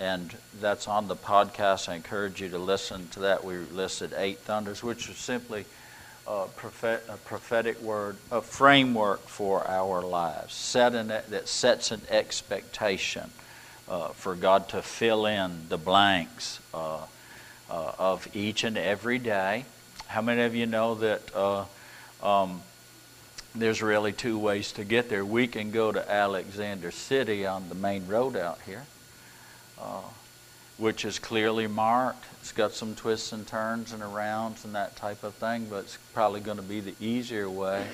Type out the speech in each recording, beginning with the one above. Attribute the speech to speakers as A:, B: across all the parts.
A: and
B: that's on the podcast. I encourage you to listen to that. We listed eight thunders, which is simply a, prophet, a prophetic word, a framework for our lives, set it, that sets an expectation uh, for God to fill in the blanks uh, uh, of each and every day. How many of you know that uh, um, there's really two ways to get there? We can go to Alexander City on the main road out here uh, which is clearly marked. It's got some twists and turns and arounds and that type of thing, but it's probably going to be the easier way.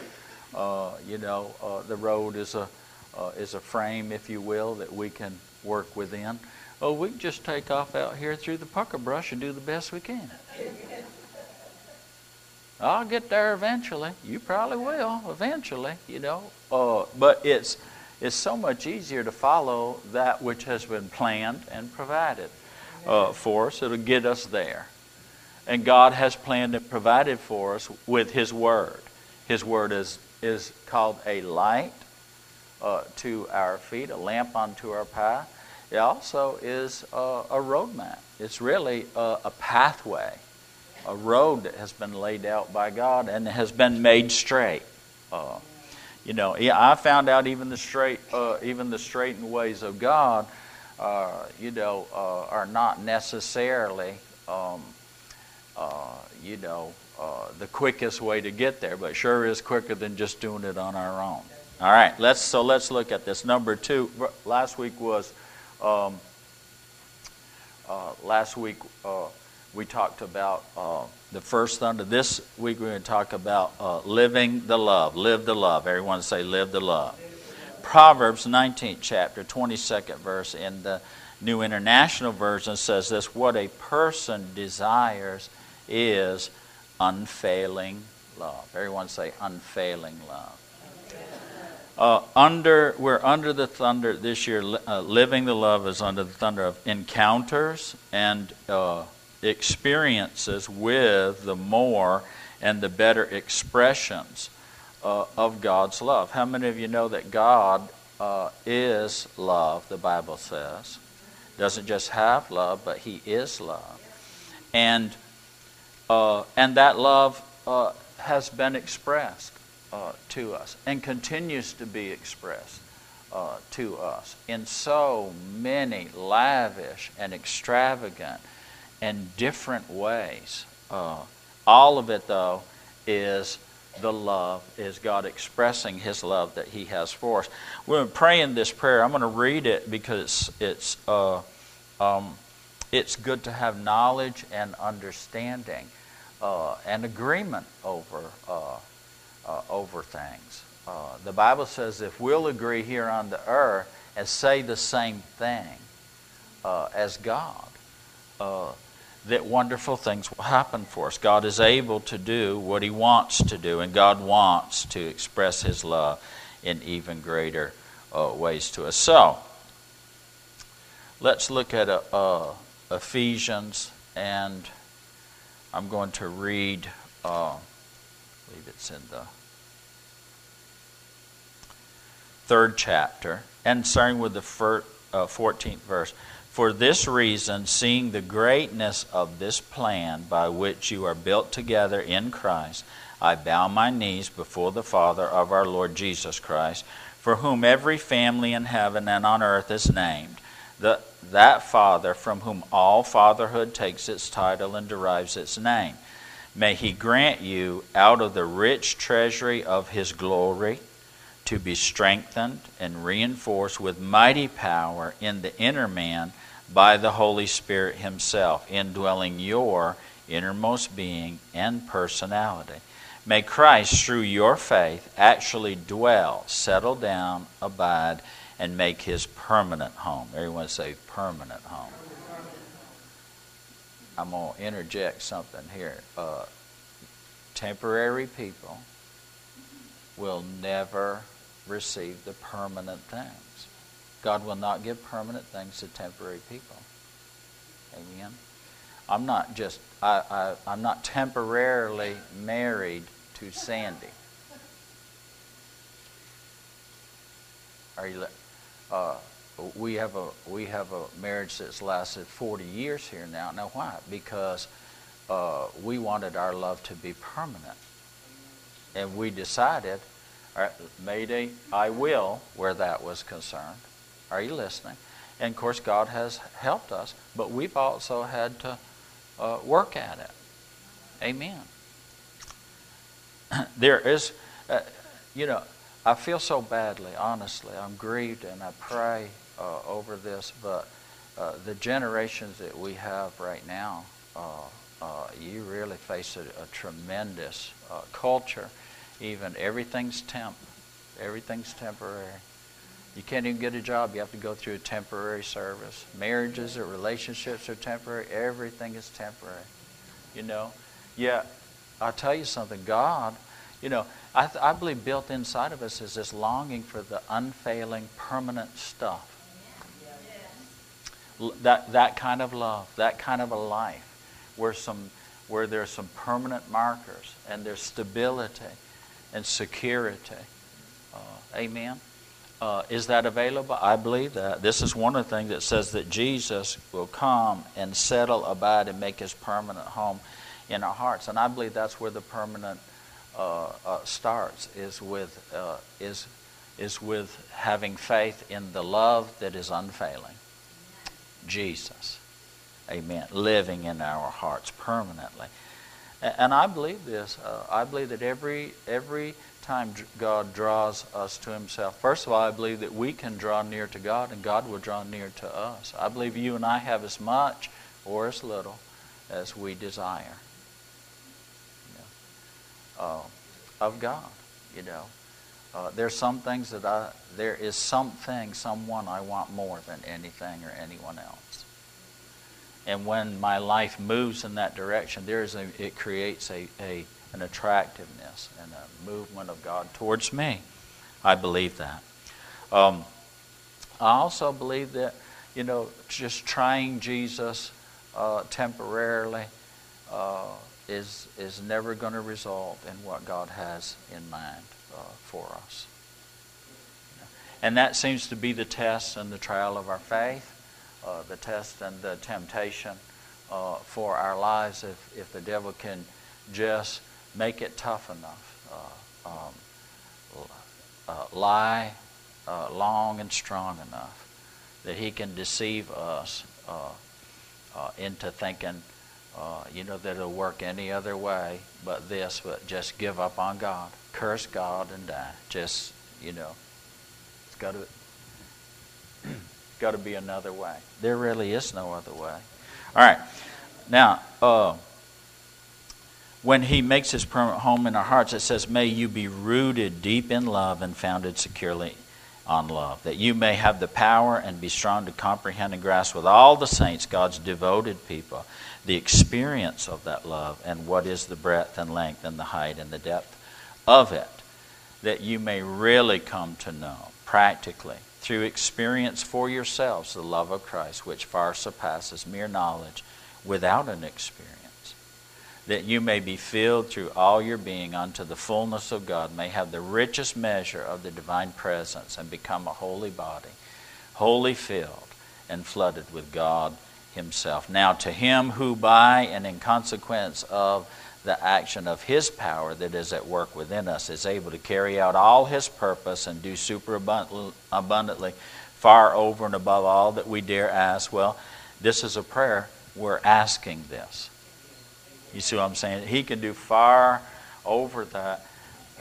B: Uh, you know, uh, the road is a uh, is a frame, if you will, that we can work within. Oh, we can just take off out here through the pucker brush and do the best we can. I'll get there eventually. You probably will eventually, you know. Uh, but it's it's so much easier to follow that which has been planned and provided uh, for us. It'll get us there. And God has planned and provided for us with His Word. His Word is, is called a light uh, to our feet, a lamp unto our path. It also is a, a roadmap. It's really a, a pathway, a road that has been laid out by God and has been made straight. Uh, you know, I found out even the straight, uh, even the straightened ways of God, uh, you know, uh, are not necessarily, um, uh, you know, uh, the quickest way to get there, but sure is quicker than just doing it on our own. All right, let's so let's look at this. Number two, last week was, um, uh, last week we talked about the first thunder. This week we're going to talk about uh, living the love. Live the love. Everyone say, live the love. Proverbs 19th chapter, 22nd verse in the New International Version says this What a person desires is unfailing love. Everyone say, unfailing love. Uh, under we're under the thunder this year. Uh, living the love is under the thunder of encounters and uh, experiences with the more and the better expressions uh, of God's love. How many of you know that God uh, is love, the Bible says? Doesn't just have love, but He is love. And, uh, and that love uh, has been expressed uh, to us and continues to be expressed. Uh, to us in so many lavish and extravagant in different ways. Uh, all of it, though, is the love, is God expressing His love that He has for us. We're praying this prayer. I'm going to read it because it's, uh, um, it's good to have knowledge and understanding uh, and agreement over, uh, uh, over things. Uh, the Bible says if we'll agree here on the earth and say the same thing as God, that wonderful things will happen for us. God is able to do what He wants to do, and God wants to express His love in even greater uh, ways to us. So, let's look at uh, uh, Ephesians, and I'm going to read, uh, I believe it's in the third chapter, and starting with the 14th uh, verse. For this reason, seeing the greatness of this plan by which you are built together in Christ, I bow my knees before the Father of our Lord Jesus Christ, for whom every family in heaven and on earth is named, the, that Father from whom all fatherhood takes its title and derives its name. May he grant you, out of the rich treasury of his glory, to be strengthened and reinforced with mighty power in the inner man by the Holy Spirit Himself, indwelling your innermost being and personality. May Christ, through your faith, actually dwell, settle down, abide, and make His permanent home. Everyone say permanent home. I'm going to interject something here. Uh, temporary people will never receive the permanent things. God will not give permanent things to temporary people. Amen. I'm not just I, I I'm not temporarily married to Sandy. Are you? Uh, we have a we have a marriage that's lasted 40 years here now. Now why? Because uh, we wanted our love to be permanent, and we decided, Mayday, I will, where that was concerned. Are you listening? And of course, God has helped us, but we've also had to uh, work at it. Amen. there is, uh, you know, I feel so badly, honestly. I'm grieved and I pray uh, over this, but uh, the generations that we have right now, uh, uh, you really face a, a tremendous culture. Even everything's temp, everything's temporary. You can't even get a job. You have to go through a temporary service. Marriages or relationships are temporary. Everything is temporary. You know. Yeah, I'll tell you something. God, you know, I, th- I believe built inside of us is this longing for the unfailing, permanent stuff. That, that kind of love, that kind of a life where, some, where there's some permanent markers and there's stability and security. Uh, amen? Uh, is that available? I believe that. This is one of the things that says that Jesus will come and settle, abide, and make his permanent home in our hearts. And I believe that's where the permanent uh, uh, starts is with uh, is is with having faith in the love that is unfailing. Jesus. Amen. Living in our hearts permanently. And I believe this. Uh, I believe that every every time God draws us to Himself, first of all, I believe that we can draw near to God, and God will draw near to us. I believe you and I have as much or as little as we desire. You know, uh, of God. You know, uh, there's some things that I there is something, someone I want more than anything or anyone else. And when my life moves in that direction, there is a, it creates a, a, an attractiveness and a movement of God towards me. I believe that. Um, I also believe that, you know, just trying Jesus uh, temporarily uh, is, is never going to result in what God has in mind uh, for us. And that seems to be the test and the trial of our faith uh, the test and the temptation uh, for our lives if, if the devil can just make it tough enough. Uh, um, uh, lie uh, long and strong enough that he can deceive us into thinking, you know, that it'll work any other way but this, but just give up on God, curse God, and die. Just, you know, it's got to got to be another way. There really is no other way. All right. Now, uh, when he makes his permanent home in our hearts, it says, May you be rooted deep in love and founded securely on love, that you may have the power and be strong to comprehend and grasp with all the saints, God's devoted people, the experience of that love and what is the breadth and length and the height and the depth of it, that you may really come to know practically through experience for yourselves the love of Christ, which far surpasses mere knowledge without an experience, that you may be filled through all your being unto the fullness of God, may have the richest measure of the divine presence, and become a holy body, wholly filled and flooded with God Himself. Now, to Him who by and in consequence of the action of His power that is at work within us is able to carry out all His purpose and do superabundantly, far over and above all that we dare ask. Well, this is a prayer. We're asking this. You see what I'm saying? He can do far over that.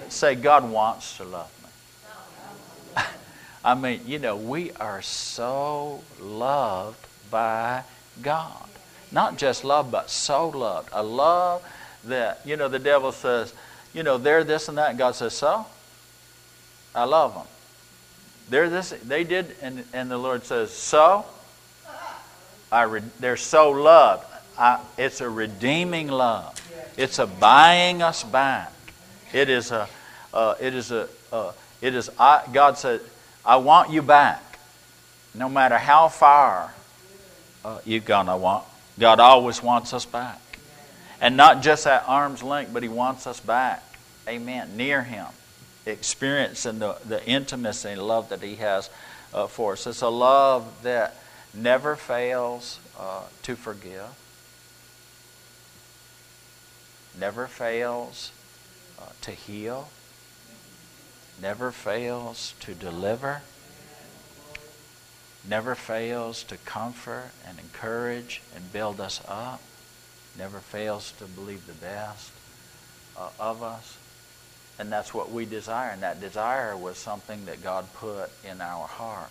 B: Say, God wants to love me. I mean, you know, we are so loved by God. Not just loved, but so loved. A love that, you know, the devil says, you know, they're this and that. And God says, so? I love them. They're this, they did, and, and the Lord says, so? I re, they're so loved. I, it's a redeeming love. It's a buying us back. It is a, uh, it is a, uh, it is, I, God said, I want you back. No matter how far uh, you've gone, I want, God always wants us back. And not just at arm's length, but He wants us back. Amen. Near Him. Experiencing the, the intimacy and love that He has uh, for us. It's a love that never fails uh, to forgive, never fails uh, to heal, never fails to deliver, never fails to comfort and encourage and build us up, never fails to believe the best uh, of us. And that's what we desire. And that desire was something that God put in our heart.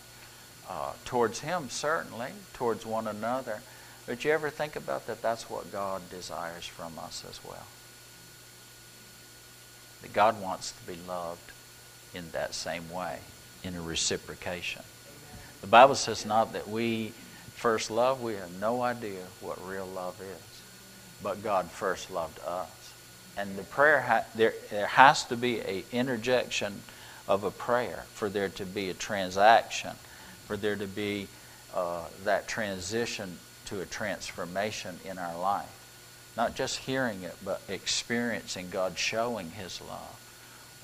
B: Uh, towards Him, certainly, towards one another. But you ever think about that? That's what God desires from us as well. That God wants to be loved in that same way, in a reciprocation. The Bible says not that we first love, we have no idea what real love is. But God first loved us. And the prayer, ha- there, there has to be a interjection of a prayer for there to be a transaction for there to be uh, that transition to a transformation in our life. Not just hearing it, but experiencing God showing His love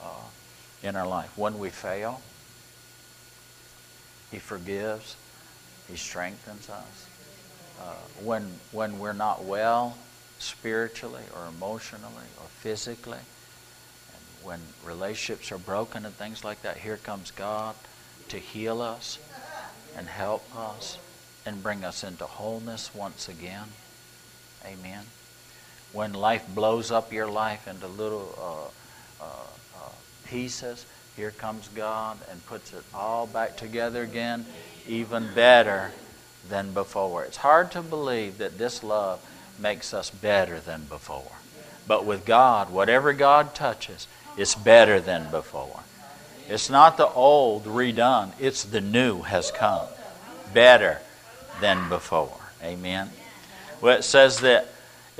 B: uh, in our life. When we fail, He forgives, He strengthens us. Uh, when, when we're not well spiritually or emotionally or physically, and when relationships are broken and things like that, here comes God to heal us and help us and bring us into wholeness once again. Amen. When life blows up your life into little uh, uh, uh, pieces, here comes God and puts it all back together again, even better than before. It's hard to believe that this love makes us better than before. But with God, whatever God touches, it's better than before. It's not the old redone, it's the new has come. Better than before. Amen. Well, it says that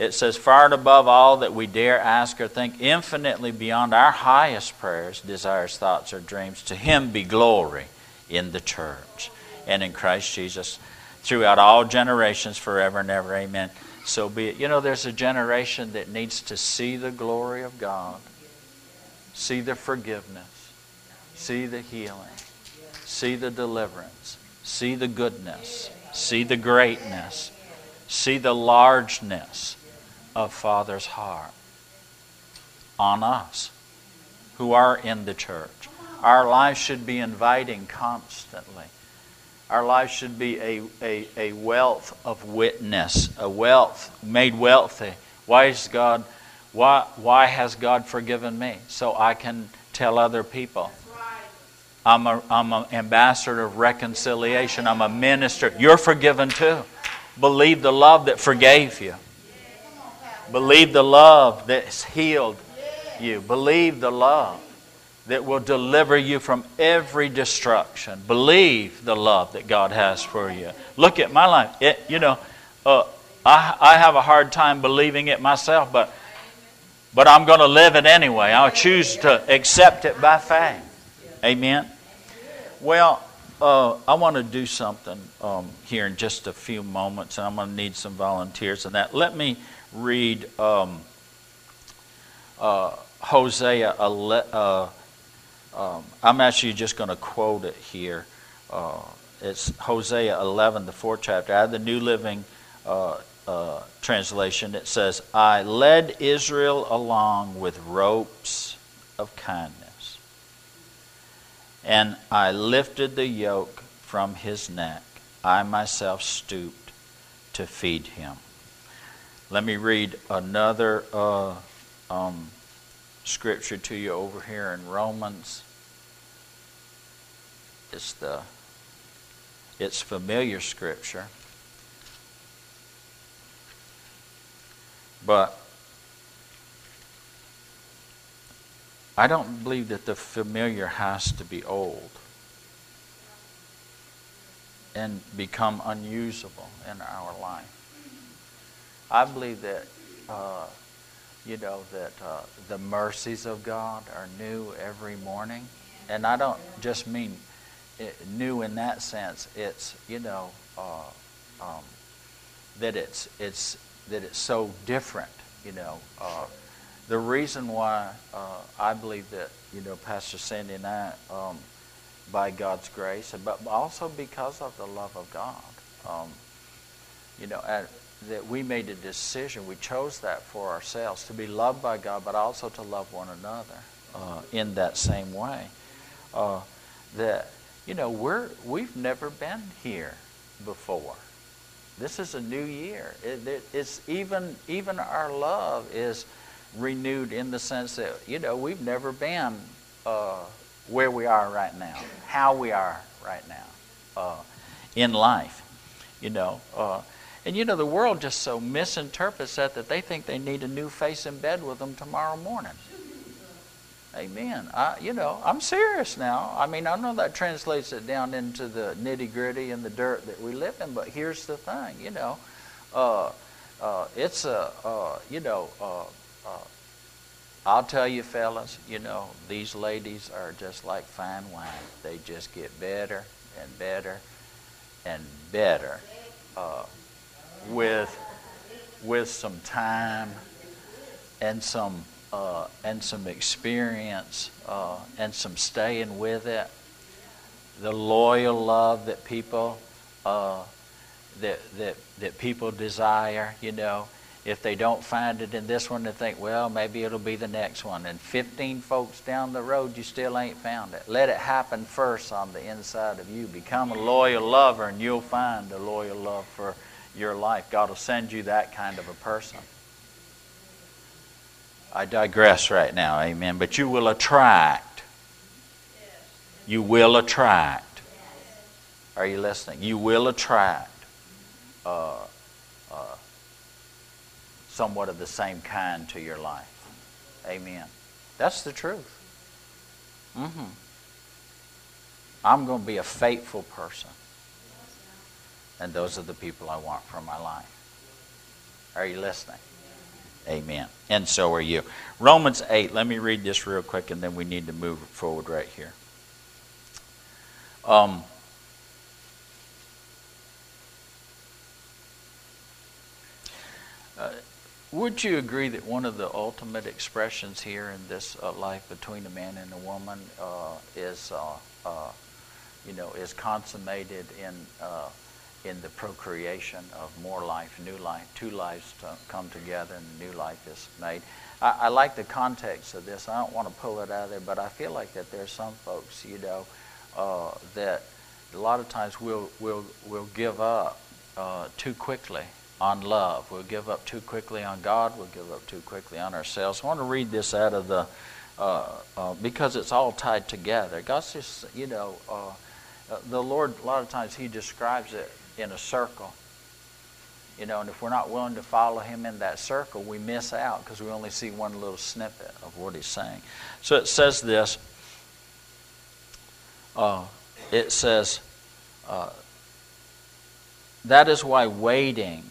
B: it says, far and above all that we dare ask or think, infinitely beyond our highest prayers, desires, thoughts, or dreams, to Him be glory in the church and in Christ Jesus throughout all generations, forever and ever. Amen. So be it. You know, there's a generation that needs to see the glory of God, see the forgiveness, see the healing, see the deliverance, see the goodness, see the greatness, see the largeness of Father's heart on us who are in the church. Our lives should be inviting constantly. Our lives should be a, a, a wealth of witness, a wealth made wealthy. Why is God why, why has God forgiven me? So I can tell other people. I'm, a, I'm an ambassador of reconciliation. I'm a minister. You're forgiven too. Believe the love that forgave you. Believe the love that's healed you. Believe the love that will deliver you from every destruction. Believe the love that God has for you. Look at my life. It, you know, uh, I, I have a hard time believing it myself, but, but I'm going to live it anyway. I'll choose to accept it by faith. Amen. Well, uh, I want to do something um, here in just a few moments, and I'm going to need some volunteers in that. Let me read um, uh, Hosea. Uh, um, I'm actually just going to quote it here. Uh, it's Hosea 11, the fourth chapter. I have the New Living uh, uh, Translation. It says, I led Israel along with ropes of kindness and I lifted the yoke from his neck. I myself stooped to feed him. Let me read another uh, um, scripture to you over here in Romans. It's the it's familiar scripture. But I don't believe that the familiar has to be old and become unusable in our life. I believe that, uh, you know, that uh, the mercies of God are new every morning. And I don't just mean it, new in that sense. It's, you know, uh, um, that it's, it's, that it's so different, you know. The reason why uh, I believe that, you know, Pastor Sandy and I, um, by God's grace, but also because of the love of God, um, you know, at, that we made a decision. We chose that for ourselves to be loved by God, but also to love one another uh, in that same way. Uh, that you know we're we've never been here before. This is a new year. It, it, it's even even our love is renewed in the sense that you know we've never been uh, where we are right now, how we are right now uh, in life. You know, uh, and you know the world just so misinterprets that that they think they need a new face in bed with them tomorrow morning. Amen. I, you know, I'm serious now. I mean, I know that translates it down into the nitty gritty and the dirt that we live in, but here's the thing, you know, uh, uh, it's a, uh, you know, uh, I'll tell you, fellas, you know, these ladies are just like fine wine. They just get better and better and better uh, with with some time and some uh, and some experience uh, and some staying with it. The loyal love that people uh, that that that people desire, you know. If they don't find it in this one, they think, well, maybe it'll be the next one. And 15 folks down the road, you still ain't found it. Let it happen first on the inside of you. Become a loyal lover, and you'll find a loyal love for your life. God will send you that kind of a person. I digress right now, amen. But you will attract. You will attract. Are you listening? You will attract uh, somewhat of the same kind to your life. Amen. That's the truth. Mm-hmm. I'm going to be a faithful person. And those are the people I want for my life. Are you listening? Amen. And so are you. Romans 8, let me read this real quick and then we need to move forward right here. Um, would you agree that one of the ultimate expressions here in this uh, life between a man and a woman uh, is, uh, uh, you know, is consummated in uh, in the procreation of more life, new life, two lives to come together and new life is made. I, I, like the context of this. I don't want to pull it out of there, but I feel like that there's some folks, you know, uh, that a lot of times we'll, we'll, we'll give up too quickly on love. We'll give up too quickly on God. We'll give up too quickly on ourselves. I want to read this out of the, uh, uh because it's all tied together. God's just, you know, uh, uh, the Lord, a lot of times He describes it in a circle. You know, and if we're not willing to follow him in that circle, we miss out because we only see one little snippet of what he's saying. So it says this. Uh, it says, uh, that is why waiting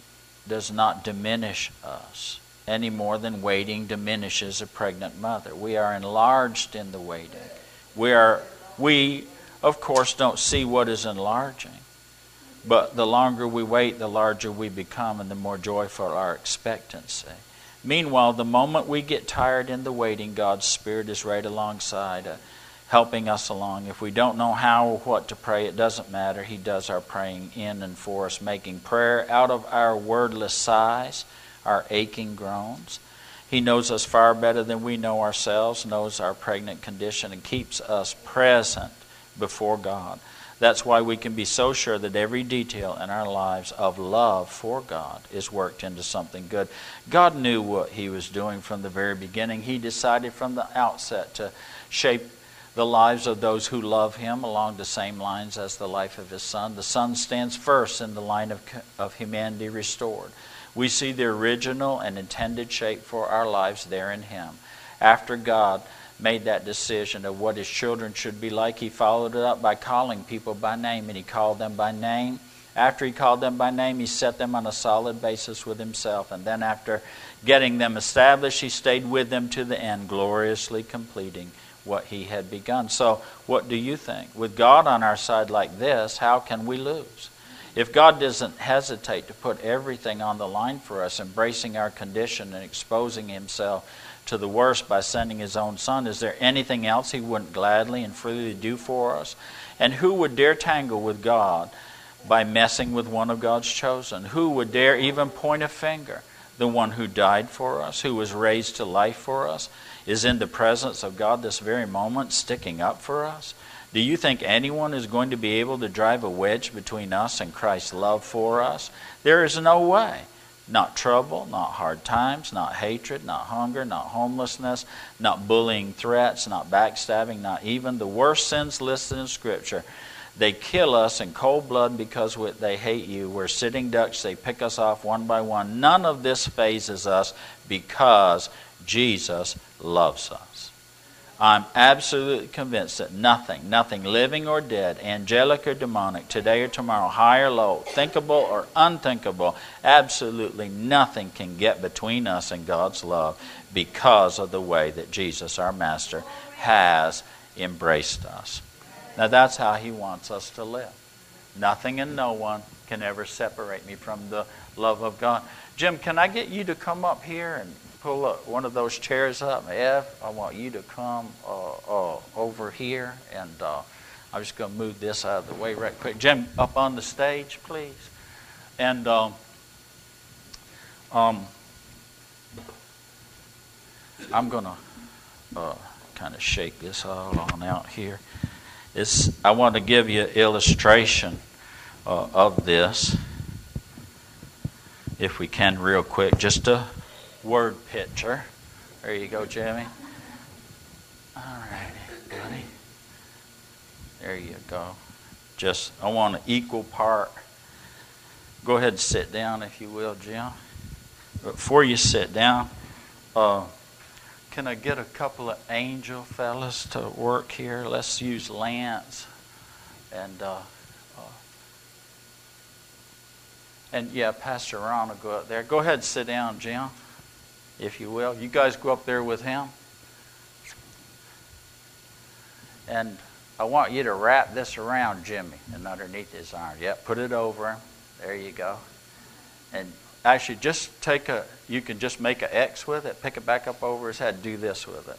B: does not diminish us any more than waiting diminishes a pregnant mother. We are enlarged in the waiting. We are we of course don't see what is enlarging. But the longer we wait, the larger we become and the more joyful our expectancy. Meanwhile, the moment we get tired in the waiting, God's Spirit is right alongside, uh, helping us along. If we don't know how or what to pray, it doesn't matter. He does our praying in and for us, making prayer out of our wordless sighs, our aching groans. He knows us far better than we know ourselves, knows our pregnant condition, and keeps us present before God. That's why we can be so sure that every detail in our lives of love for God is worked into something good. God knew what He was doing from the very beginning. He decided from the outset to shape the lives of those who love Him along the same lines as the life of His Son. The Son stands first in the line of, of humanity restored. We see the original and intended shape for our lives there in Him. After God, made that decision of what his children should be like, he followed it up by calling people by name, and he called them by name After he called them by name, he set them on a solid basis with himself. And then, after getting them established, he stayed with them to the end, gloriously completing what he had begun. So, what do you think? With God on our side like this, how can we lose? If God doesn't hesitate to put everything on the line for us, embracing our condition and exposing himself to the worst by sending his own son, is there anything else he wouldn't gladly and freely do for us? And who would dare tangle with God by messing with one of God's chosen? Who would dare even point a finger? The one who died for us, who was raised to life for us, is in the presence of God this very moment, sticking up for us. Do you think anyone is going to be able to drive a wedge between us and Christ's love for us? There is no way. Not trouble, not hard times, not hatred, not hunger, not homelessness, not bullying threats, not backstabbing, not even the worst sins listed in Scripture. They kill us in cold blood because they hate you. We're sitting ducks. They pick us off one by one. None of this fazes us because Jesus loves us. I'm absolutely convinced that nothing, nothing living or dead, angelic or demonic, today or tomorrow, high or low, thinkable or unthinkable, absolutely nothing can get between us and God's love because of the way that Jesus, our Master, has embraced us. Now, that's how He wants us to live. Nothing and no one can ever separate me from the love of God. Jim, can I get you to come up here and pull one of those chairs up. Ev, I want you to come uh, uh, over here, and uh, I'm just going to move this out of the way right quick. Jim, up on the stage, please. And um, um, I'm going to uh, kind of shake this all on out here. It's, I want to give you an illustration uh, of this, if we can, real quick, just to word picture. There you go, Jimmy. All righty, buddy. There you go. Just, I want an equal part. Go ahead and sit down, if you will, Jim. Before you sit down, uh, can I get a couple of angel fellas to work here? Let's use Lance and uh, uh, and yeah, Pastor Ron will go up there. Go ahead and sit down, Jim if you will. You guys go up there with him. And I want you to wrap this around Jimmy and underneath his arm. Yep, put it over him. There you go. And actually, just take a, you can just make an X with it, pick it back up over his head, do this with it.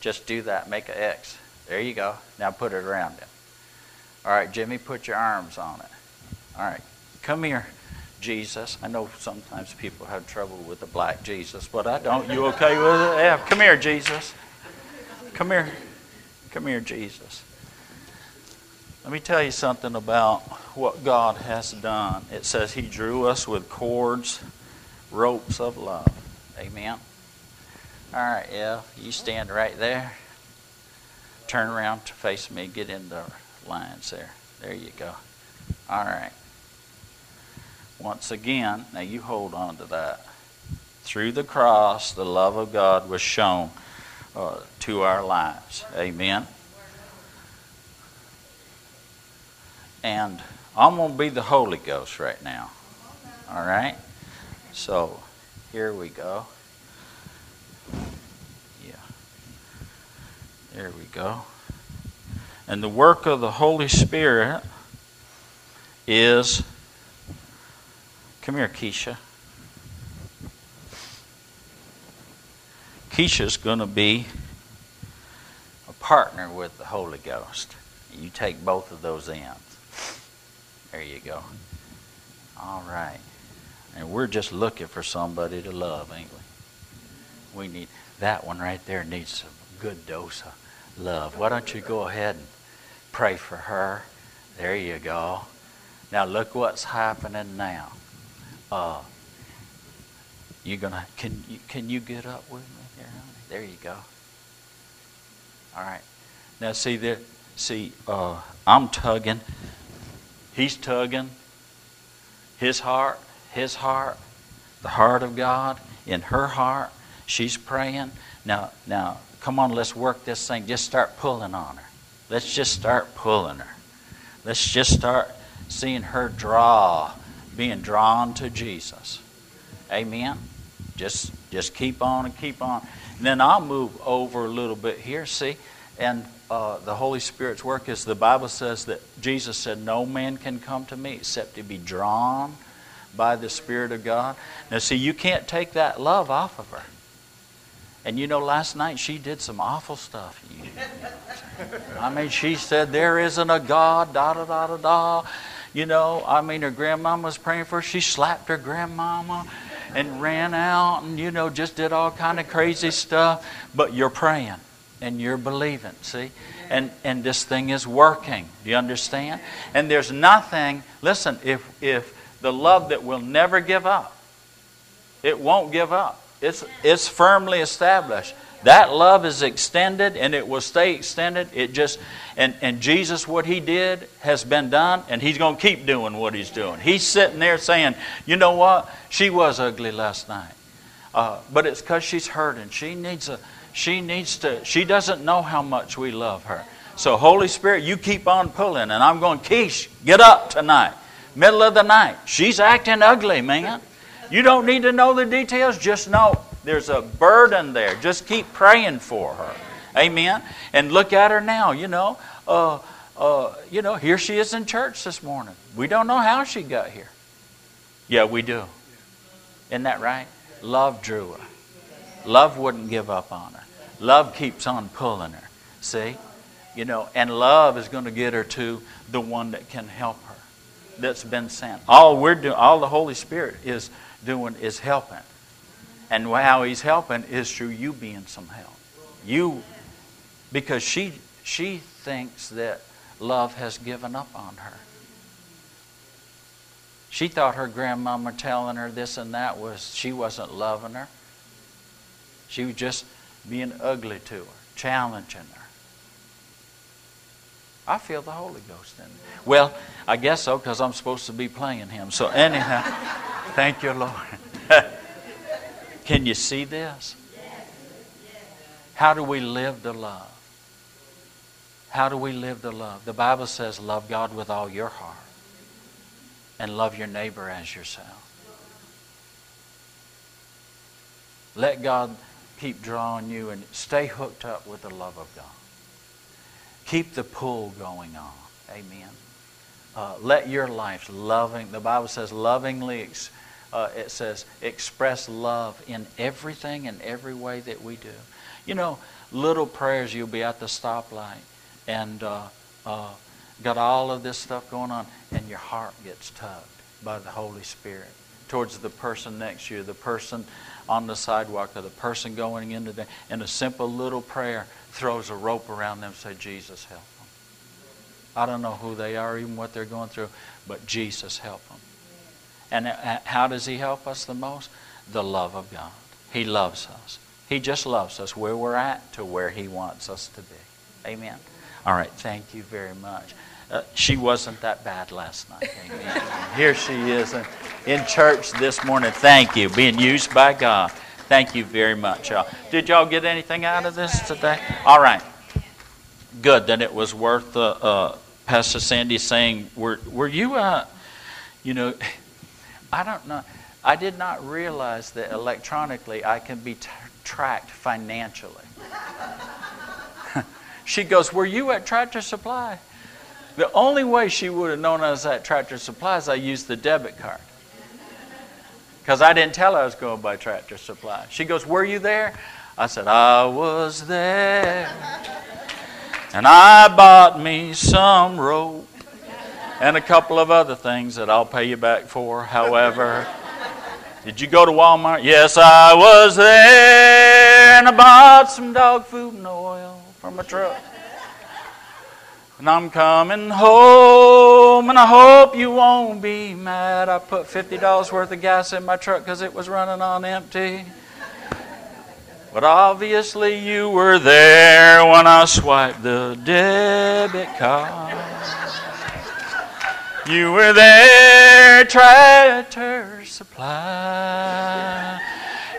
B: Just do that, make an X. There you go. Now put it around him. All right, Jimmy, put your arms on it. All right, come here. Jesus. I know sometimes people have trouble with the black Jesus, but I don't. You okay with it? Yeah, come here, Jesus. Come here. Come here, Jesus. Let me tell you something about what God has done. It says He drew us with cords, ropes of love. Amen. All right, yeah, you stand right there. Turn around to face me. Get in the lines there. There you go. All right. Once again, now you hold on to that. Through the cross, the love of God was shown uh, to our lives. Amen. And I'm going to be the Holy Ghost right now. All right? So, here we go. Yeah. There we go. And the work of the Holy Spirit is Come here, Keisha. Keisha's going to be a partner with the Holy Ghost. You take both of those ends. There you go. All right. And we're just looking for somebody to love, ain't we? We need that one right there needs a good dose of love. Why don't you go ahead and pray for her? There you go. Now look what's happening now uh, you're gonna can you can you get up with me there, honey? There you go. All right. Now see there. See, uh, I'm tugging. He's tugging. His heart, his heart, the heart of God in her heart. She's praying. Now, now, come on. Let's work this thing. Just start pulling on her. Let's just start pulling her. Let's just start seeing her draw, being drawn to Jesus. Amen. Just just keep on and keep on. And then I'll move over a little bit here. See, and uh, the Holy Spirit's work is the Bible says that Jesus said, "No man can come to me except to be drawn by the Spirit of God." Now, see, you can't take that love off of her. And you know, last night she did some awful stuff. I mean, she said, There isn't a God, da da da da da. You know, I mean, her grandmama was praying for her. She slapped her grandmama and ran out and, you know, just did all kind of crazy stuff. But you're praying and you're believing, see? And, and this thing is working. Do you understand? And there's nothing, listen, if, if the love that will never give up, it won't give up. It's, it's firmly established. That love is extended and it will stay extended. It just and, and Jesus, what he did has been done, and he's going to keep doing what he's doing. He's sitting there saying, You know what? She was ugly last night. Uh, but it's because she's hurting. She needs a she needs to she doesn't know how much we love her. So Holy Spirit, you keep on pulling, and I'm going, Keish, get up tonight. Middle of the night. She's acting ugly, man. You don't need to know the details, just know there's a burden there. Just keep praying for her. Amen. And look at her now, you know. Uh, uh, you know, here she is in church this morning. We don't know how she got here. Yeah, we do. Isn't that right? Love drew her. Love wouldn't give up on her. Love keeps on pulling her. See? You know, and love is going to get her to the one that can help her, that's been sent. All we're doing, all the Holy Spirit is doing is helping. And how he's helping is through you being some help. You, because she, she thinks that love has given up on her. She thought her grandmama telling her this and that was she wasn't loving her. She was just being ugly to her, challenging her. I feel the Holy Ghost in me. Well, I guess so because I'm supposed to be playing him. So anyhow, thank you, Lord. Can you see this? How do we live the love? How do we live the love? The Bible says, love God with all your heart and love your neighbor as yourself. Let God keep drawing you and stay hooked up with the love of God. Keep the pull going on. Amen. Uh, let your life loving, the Bible says, lovingly uh, it says, express love in everything and every way that we do. You know, little prayers, you'll be at the stoplight and uh, uh, got all of this stuff going on, and your heart gets tugged by the Holy Spirit towards the person next to you, the person on the sidewalk, or the person going into the. And a simple little prayer throws a rope around them, say, Jesus, help them. I don't know who they are, even what they're going through, but Jesus, help them. And uh, how does He help us the most? The love of God. He loves us. He just loves us where we're at to where He wants us to be. Amen. All right, thank you very much. Uh, she wasn't that bad last night. Amen. Here she is in, in church this morning. Thank you, being used by God. Thank you very much, y'all. Did y'all get anything out of this today? All right. Good. Then it was worth uh, uh, Pastor Sandy saying, "Were were you uh, you know." I don't know. I did not realize that electronically I can be t- tracked financially. she goes, Were you at Tractor Supply? The only way she would have known I was at Tractor Supply is I used the debit card. Because I didn't tell her I was going by Tractor Supply. She goes, Were you there? I said, I was there. And I bought me some rope and a couple of other things that I'll pay you back for. However, did you go to Walmart? Yes, I was there, and I bought some dog food and oil from a truck. And I'm coming home, and I hope you won't be mad. I put $50 worth of gas in my truck because it was running on empty. But obviously, you were there when I swiped the debit card. You were there, Tractor Supply.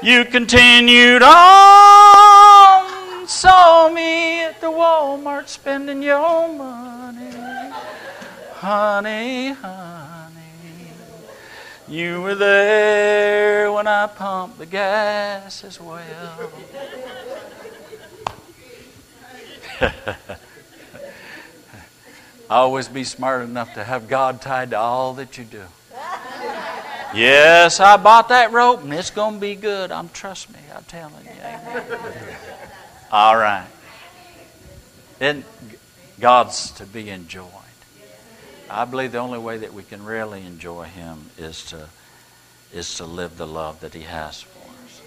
B: You continued on, saw me at the Walmart spending your money. Honey, honey, you were there when I pumped the gas as well. Always be smart enough to have God tied to all that you do. Yes, I bought that rope and it's going to be good. I'm trust me. I'm telling you. Amen. All right. Then God's to be enjoyed. I believe the only way that we can really enjoy Him is to is to live the love that He has for us.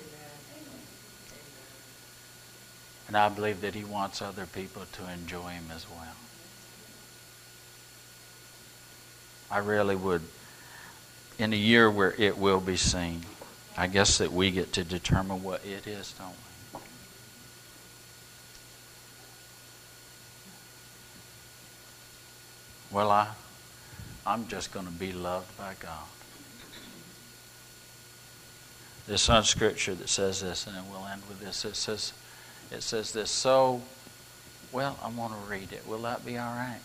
B: And I believe that He wants other people to enjoy Him as well. I really would in a year where it will be seen. I guess that we get to determine what it is, don't we? Well, I, I'm just going to be loved by God. There's some scripture that says this, and then we'll end with this. It says, it says this. So, well, I want to read it. Will that be all right?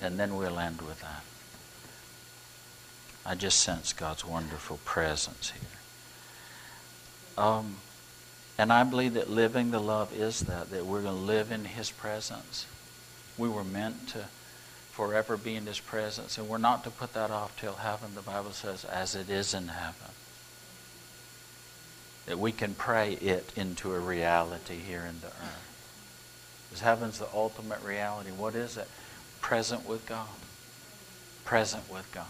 B: And then we'll end with that. I just sense God's wonderful presence here. Um, and I believe that living the love is that, that we're going to live in His presence. We were meant to forever be in His presence, and we're not to put that off till heaven, the Bible says, as it is in heaven. That we can pray it into a reality here in the earth. Because heaven's the ultimate reality. What is it? Present with God. Present with God.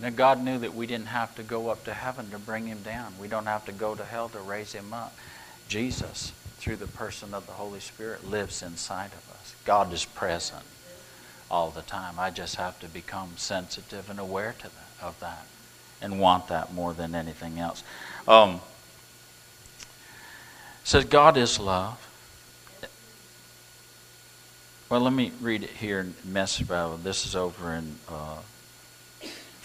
B: Now, God knew that we didn't have to go up to heaven to bring him down. We don't have to go to hell to raise him up. Jesus, through the person of the Holy Spirit, lives inside of us. God is present all the time. I just have to become sensitive and aware to that, of that and want that more than anything else. Um, says God is love. Well, let me read it here in Message Bible. This is over in uh,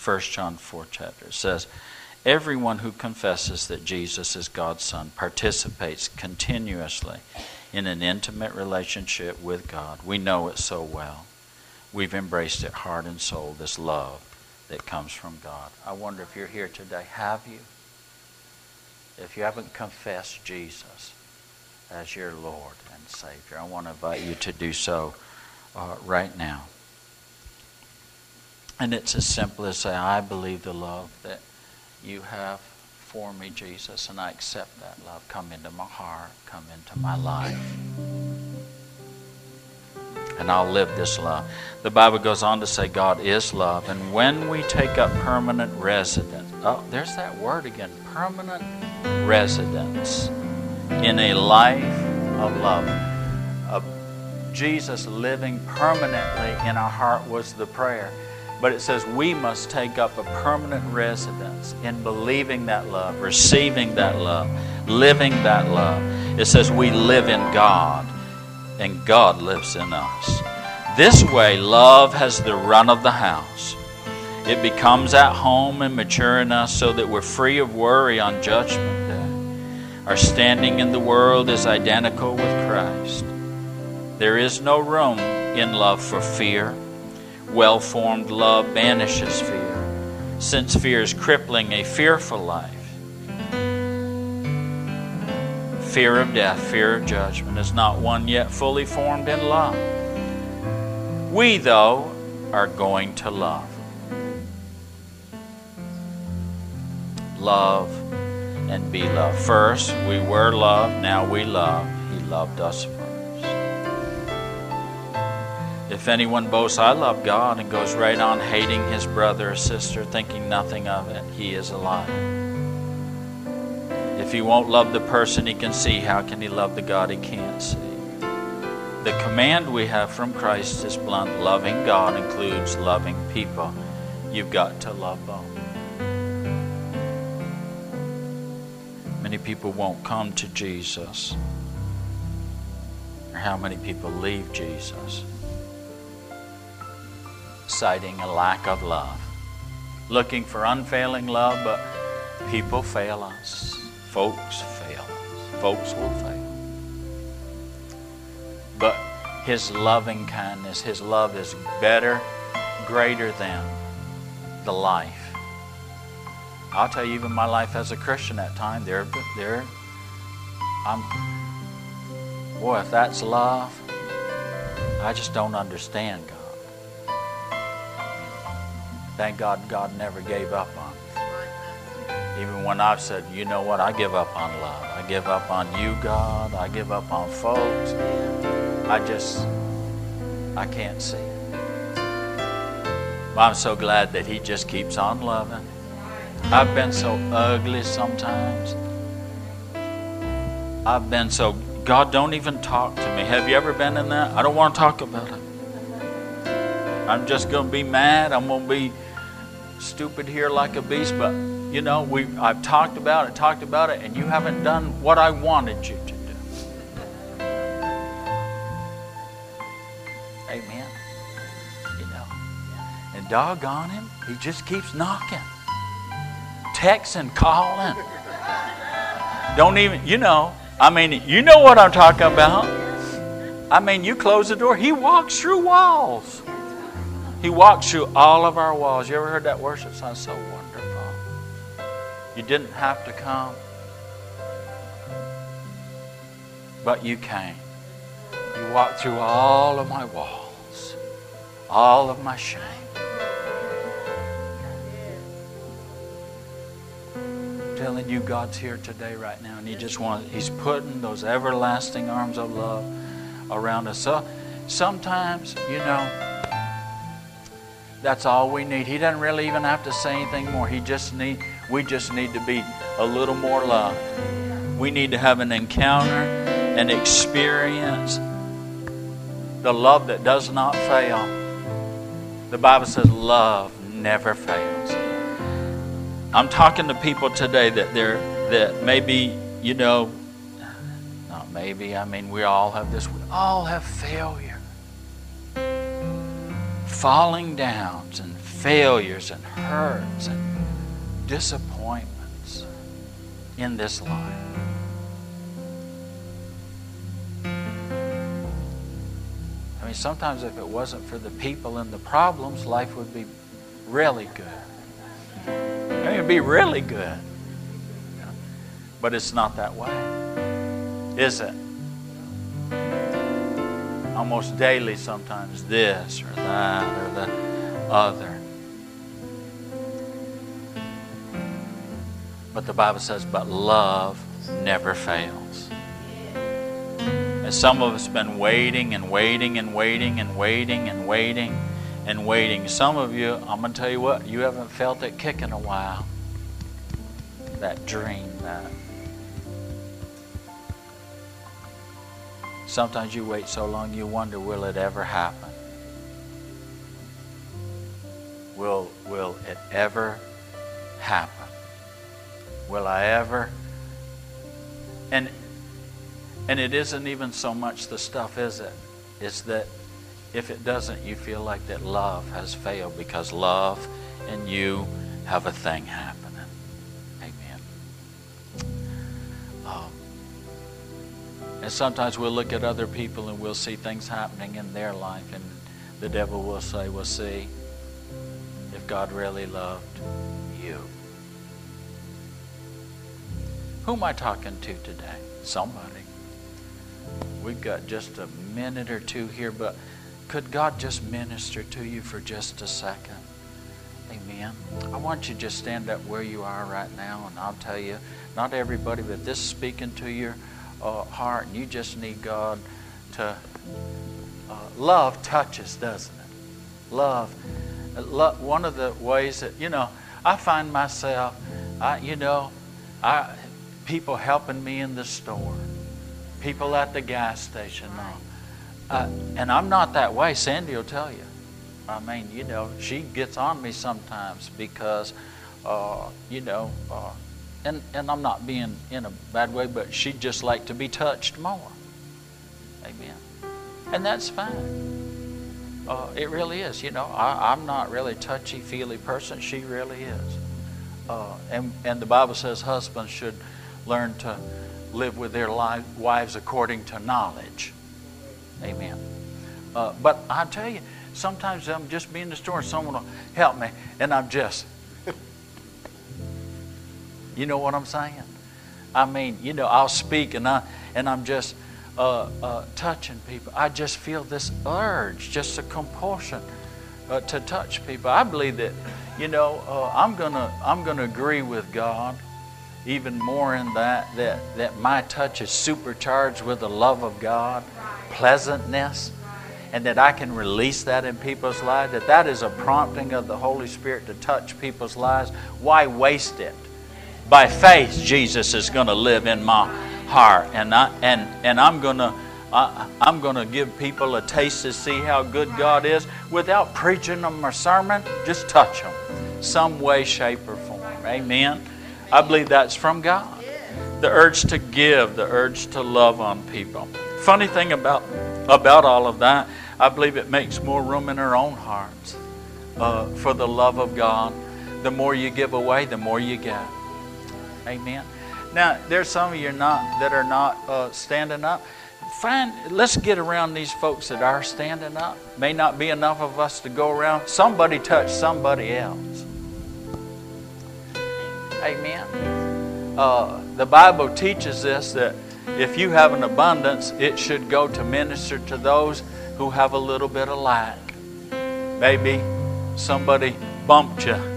B: 1 John 4 chapter. It says, Everyone who confesses that Jesus is God's Son participates continuously in an intimate relationship with God. We know it so well. We've embraced it heart and soul, this love that comes from God. I wonder if you're here today. Have you? If you haven't confessed Jesus as your Lord and Savior, I want to invite you to do so uh, right now. And it's as simple as say, I believe the love that you have for me, Jesus, and I accept that love. Come into my heart, come into my life. And I'll live this love. The Bible goes on to say God is love. And when we take up permanent residence, oh, there's that word again permanent residence in a life of love. Of Jesus living permanently in our heart was the prayer. But it says we must take up a permanent residence in believing that love, receiving that love, living that love. It says we live in God and God lives in us. This way, love has the run of the house. It becomes at home and mature in us so that we're free of worry on Judgment Day. Our standing in the world is identical with Christ. There is no room in love for fear well formed love banishes fear, since fear is crippling a fearful life. Fear of death, fear of judgment is not one yet fully formed in love. We, though, are going to love. Love and be loved. First, we were loved, now we love. He loved us. If anyone boasts, I love God, and goes right on hating his brother or sister, thinking nothing of it, he is a liar. If he won't love the person he can see, how can he love the God he can't see? The command we have from Christ is blunt loving God includes loving people. You've got to love both. Many people won't come to Jesus. Or how many people leave Jesus? Citing a lack of love. Looking for unfailing love, but people fail us. Folks fail us. Folks will fail. But His loving kindness, His love is better greater than the life. I'll tell you, even my life as a Christian at time, there, there, I'm, boy, if that's love, I just don't understand God. Thank God God never gave up on me. Even when I've said, you know what, I give up on love. I give up on you, God. I give up on folks. I just, I can't see. But I'm so glad that He just keeps on loving. I've been so ugly sometimes. I've been so, God, don't even talk to me. Have you ever been in that? I don't want to talk about it. I'm just going to be mad. I'm going to be stupid here like a beast. But, you know, we, I've talked about it, talked about it, and you haven't done what I wanted you to do. Amen. You know, and doggone him, he just keeps knocking texting, calling. Don't even, you know, I mean, you know what I'm talking about. I mean, you close the door, he walks through walls. He walks through all of our walls. You ever heard that worship song? So wonderful. You didn't have to come, but you came. You walked through all of my walls, all of my shame. I'm telling you God's here today, right now, and He just wants, He's putting those everlasting arms of love around us. So sometimes, you know, that's all we need. He doesn't really even have to say anything more. He just need, we just need to be a little more loved. We need to have an encounter, an experience, the love that does not fail. The Bible says love never fails. I'm talking to people today that they're that maybe you know, not maybe. I mean, we all have this. We all have failure, falling downs, and failures, and hurts, and disappointments in this life. I mean, sometimes if it wasn't for the people and the problems, life would be really good. I mean, it'd be really good. But it's not that way, is it? Almost daily, sometimes this or that or the other. But the Bible says, but love never fails. And some of us have been waiting and waiting and waiting and waiting and waiting and waiting. Some of you, I'm going to tell you what, you haven't felt it kick in a while. That dream, that. Sometimes you wait so long you wonder, will it ever happen? Will, will it ever happen? Will I ever? And, and it isn't even so much the stuff, is it? It's that if it doesn't, you feel like that love has failed because love and you have a thing happening. And sometimes we'll look at other people and we'll see things happening in their life, and the devil will say, Well, see, if God really loved you. Who am I talking to today? Somebody. We've got just a minute or two here, but could God just minister to you for just a second? Amen. I want you to just stand up where you are right now, and I'll tell you, not everybody, but this is speaking to your uh, heart, and you just need God to. Uh, love touches, doesn't it? Love. Love. One of the ways that you know, I find myself, I you know, I people helping me in the store, people at the gas station. No uh, and I'm not that way. Sandy will tell you. I mean, you know, she gets on me sometimes because, uh, you know, uh, and and I'm not being in a bad way, but she'd just like to be touched more. Amen. And that's fine. Uh, it really is. You know, I, am not really a touchy feely person. She really is. Uh, and and the Bible says husbands should learn to live with their wives according to knowledge. Amen. Uh, but I tell you, Sometimes I'm just be in the store and someone will help me, and I'm just. You know what I'm saying? I mean, you know, I'll speak and I and I'm just uh, uh, touching people. I just feel this urge, just a compulsion uh, to touch people. I believe that, you know, uh, I'm gonna I'm gonna agree with God even more in that that that my touch is supercharged with the love of God, pleasantness, and that I can release that in people's lives. That that is a prompting of the Holy Spirit to touch people's lives. Why waste it? By faith, Jesus is going to live in my heart, and I and and I'm going to. I, I'm going to give people a taste to see how good God is without preaching them a sermon. Just touch them, some way, shape, or form. Amen. I believe that's from God. The urge to give, the urge to love on people. Funny thing about about all of that, I believe it makes more room in our own hearts uh, for the love of God. The more you give away, the more you get. Amen. Now, there's some of you not that are not uh, standing up. Find, let's get around these folks that are standing up. May not be enough of us to go around. Somebody touch somebody else. Amen. Uh, the Bible teaches us that if you have an abundance, it should go to minister to those who have a little bit of lack. Maybe somebody bumped you.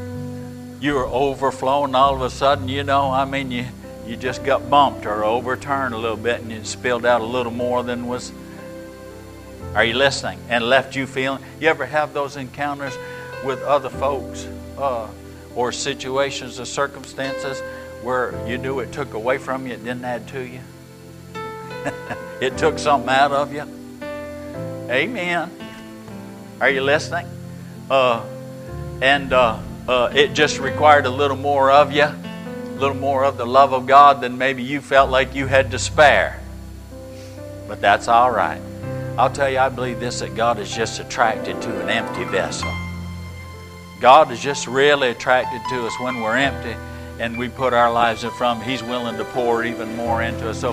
B: You were overflowing all of a sudden, you know, I mean, you, you just got bumped or overturned a little bit and you spilled out a little more than was. Are you listening? And left you feeling. You ever have those encounters with other folks uh, or situations or circumstances where you knew it took away from you, it didn't add to you? it took something out of you? Amen. Are you listening? Uh, and uh, uh, it just required a little more of you, a little more of the love of God than maybe you felt like you had to spare. But that's all right. I'll tell you, I believe this that God is just attracted to an empty vessel. God is just really attracted to us when we're empty and we put our lives in front Him. He's willing to pour even more into us. So,